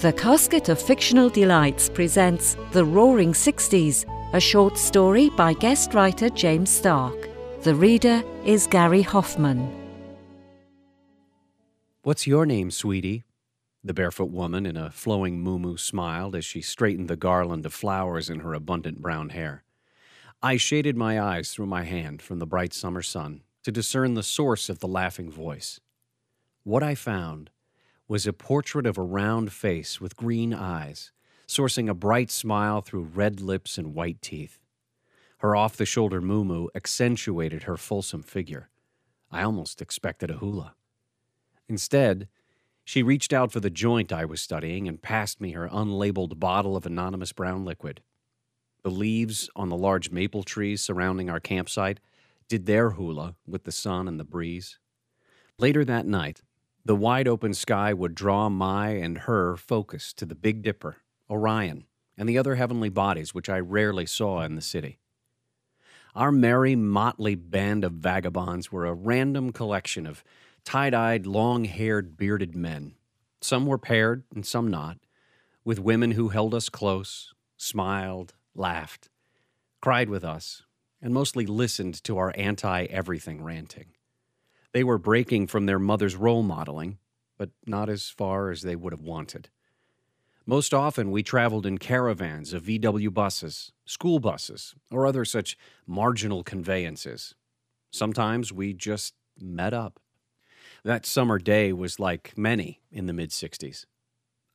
The Casket of Fictional Delights presents The Roaring Sixties, a short story by guest writer James Stark. The reader is Gary Hoffman. What's your name, sweetie? The barefoot woman in a flowing muumuu smiled as she straightened the garland of flowers in her abundant brown hair. I shaded my eyes through my hand from the bright summer sun to discern the source of the laughing voice. What I found was a portrait of a round face with green eyes, sourcing a bright smile through red lips and white teeth. Her off the shoulder muumuu accentuated her fulsome figure. I almost expected a hula. Instead, she reached out for the joint I was studying and passed me her unlabeled bottle of anonymous brown liquid. The leaves on the large maple trees surrounding our campsite did their hula with the sun and the breeze. Later that night, the wide open sky would draw my and her focus to the Big Dipper, Orion, and the other heavenly bodies which I rarely saw in the city. Our merry, motley band of vagabonds were a random collection of tie dyed, long haired, bearded men. Some were paired and some not, with women who held us close, smiled, laughed, cried with us, and mostly listened to our anti everything ranting. They were breaking from their mother's role modeling, but not as far as they would have wanted. Most often, we traveled in caravans of VW buses, school buses, or other such marginal conveyances. Sometimes we just met up. That summer day was like many in the mid 60s.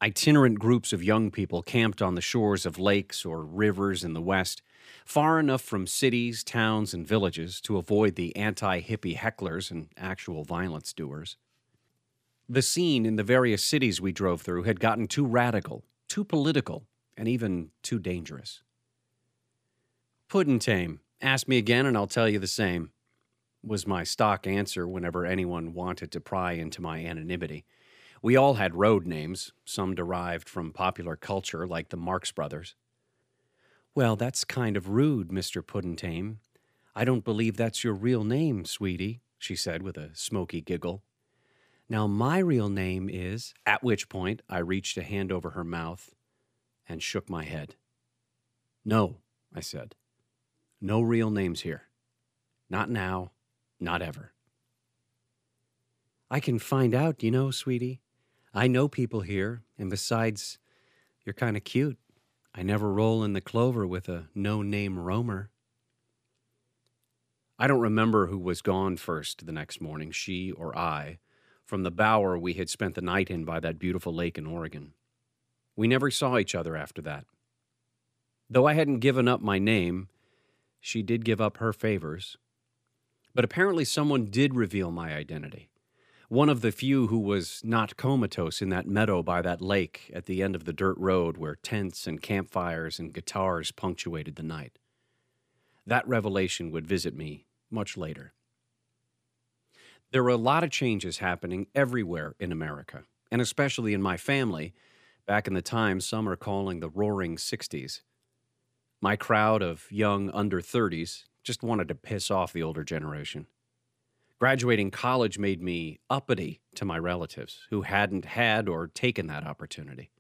Itinerant groups of young people camped on the shores of lakes or rivers in the West, far enough from cities, towns, and villages to avoid the anti hippie hecklers and actual violence doers. The scene in the various cities we drove through had gotten too radical, too political, and even too dangerous. Puddin' tame. Ask me again and I'll tell you the same was my stock answer whenever anyone wanted to pry into my anonymity. We all had road names, some derived from popular culture, like the Marx Brothers. Well, that's kind of rude, Mr. Puddentame. I don't believe that's your real name, sweetie, she said with a smoky giggle. Now, my real name is. At which point, I reached a hand over her mouth and shook my head. No, I said. No real names here. Not now, not ever. I can find out, you know, sweetie. I know people here, and besides, you're kind of cute. I never roll in the clover with a no name roamer. I don't remember who was gone first the next morning, she or I, from the bower we had spent the night in by that beautiful lake in Oregon. We never saw each other after that. Though I hadn't given up my name, she did give up her favors, but apparently, someone did reveal my identity. One of the few who was not comatose in that meadow by that lake at the end of the dirt road where tents and campfires and guitars punctuated the night. That revelation would visit me much later. There were a lot of changes happening everywhere in America, and especially in my family, back in the time some are calling the roaring 60s. My crowd of young under 30s just wanted to piss off the older generation. Graduating college made me uppity to my relatives who hadn't had or taken that opportunity.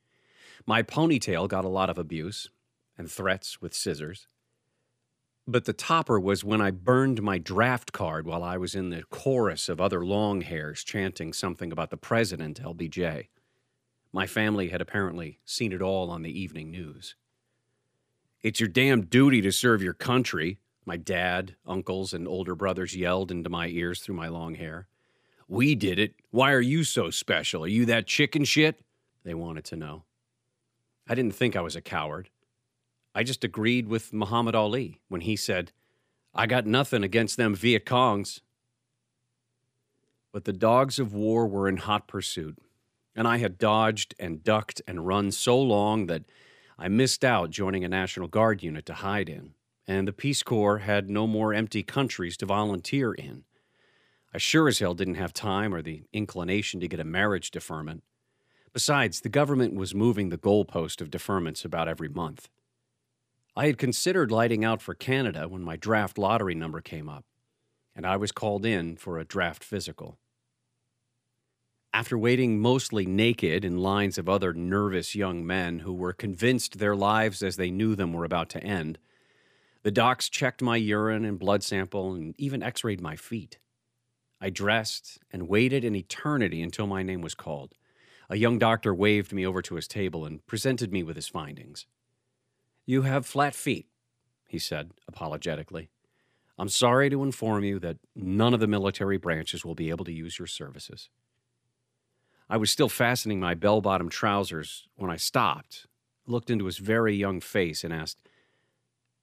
My ponytail got a lot of abuse and threats with scissors. But the topper was when I burned my draft card while I was in the chorus of other long hairs chanting something about the president, LBJ. My family had apparently seen it all on the evening news. It's your damn duty to serve your country, my dad, uncles, and older brothers yelled into my ears through my long hair. We did it. Why are you so special? Are you that chicken shit? They wanted to know. I didn't think I was a coward. I just agreed with Muhammad Ali when he said, I got nothing against them Viet Congs. But the dogs of war were in hot pursuit, and I had dodged and ducked and run so long that I missed out joining a National Guard unit to hide in and the Peace Corps had no more empty countries to volunteer in. I sure as hell didn't have time or the inclination to get a marriage deferment. Besides, the government was moving the goalpost of deferments about every month. I had considered lighting out for Canada when my draft lottery number came up, and I was called in for a draft physical. After waiting mostly naked in lines of other nervous young men who were convinced their lives as they knew them were about to end, the docs checked my urine and blood sample and even x rayed my feet. I dressed and waited an eternity until my name was called. A young doctor waved me over to his table and presented me with his findings. You have flat feet, he said apologetically. I'm sorry to inform you that none of the military branches will be able to use your services. I was still fastening my bell bottom trousers when I stopped, looked into his very young face, and asked,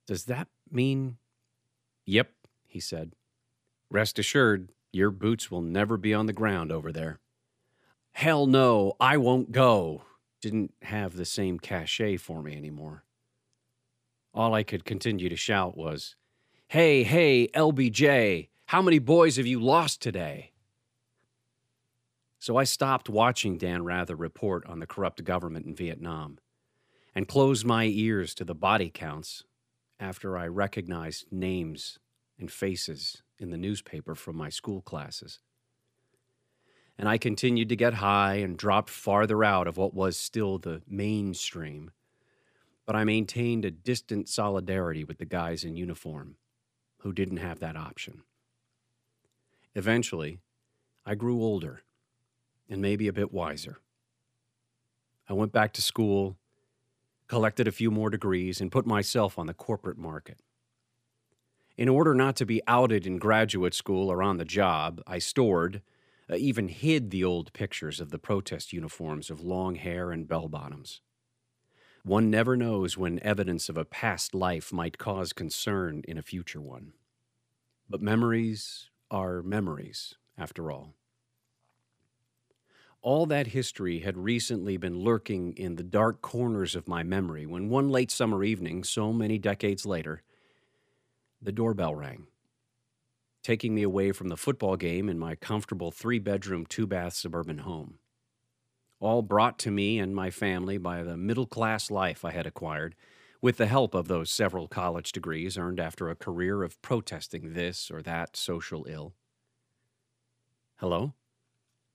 Does that mean? Yep, he said. Rest assured, your boots will never be on the ground over there. Hell no, I won't go. Didn't have the same cachet for me anymore. All I could continue to shout was, Hey, hey, LBJ, how many boys have you lost today? So I stopped watching Dan Rather report on the corrupt government in Vietnam and closed my ears to the body counts after I recognized names and faces in the newspaper from my school classes. And I continued to get high and dropped farther out of what was still the mainstream. But I maintained a distant solidarity with the guys in uniform who didn't have that option. Eventually, I grew older and maybe a bit wiser. I went back to school, collected a few more degrees, and put myself on the corporate market. In order not to be outed in graduate school or on the job, I stored, uh, even hid the old pictures of the protest uniforms of long hair and bell bottoms. One never knows when evidence of a past life might cause concern in a future one. But memories are memories, after all. All that history had recently been lurking in the dark corners of my memory when one late summer evening, so many decades later, the doorbell rang, taking me away from the football game in my comfortable three bedroom, two bath suburban home all brought to me and my family by the middle class life I had acquired, with the help of those several college degrees earned after a career of protesting this or that social ill. Hello?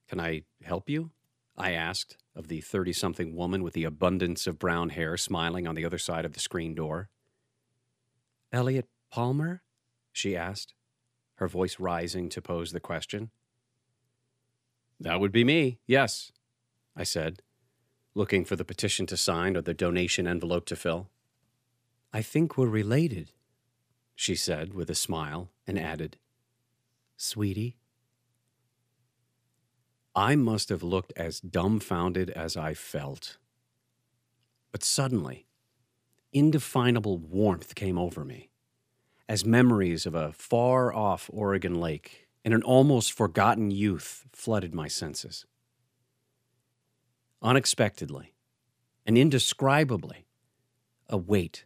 Can I help you? I asked of the 30 something woman with the abundance of brown hair smiling on the other side of the screen door. Elliot Palmer? she asked, her voice rising to pose the question. That would be me, yes, I said, looking for the petition to sign or the donation envelope to fill. I think we're related, she said with a smile and added, Sweetie. I must have looked as dumbfounded as I felt. But suddenly, indefinable warmth came over me as memories of a far off Oregon lake and an almost forgotten youth flooded my senses unexpectedly and indescribably, a weight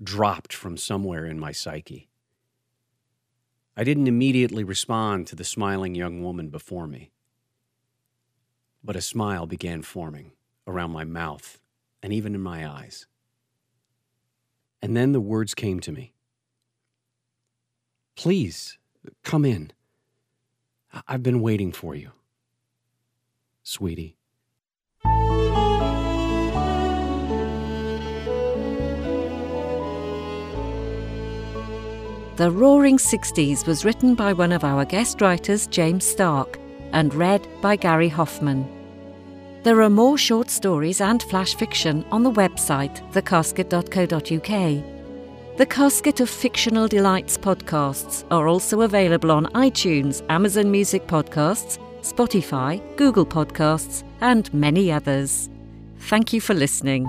dropped from somewhere in my psyche. I didn't immediately respond to the smiling young woman before me, but a smile began forming around my mouth and even in my eyes. And then the words came to me Please, come in. I've been waiting for you. Sweetie. The Roaring Sixties was written by one of our guest writers, James Stark, and read by Gary Hoffman. There are more short stories and flash fiction on the website thecasket.co.uk. The Casket of Fictional Delights podcasts are also available on iTunes, Amazon Music Podcasts, Spotify, Google Podcasts, and many others. Thank you for listening.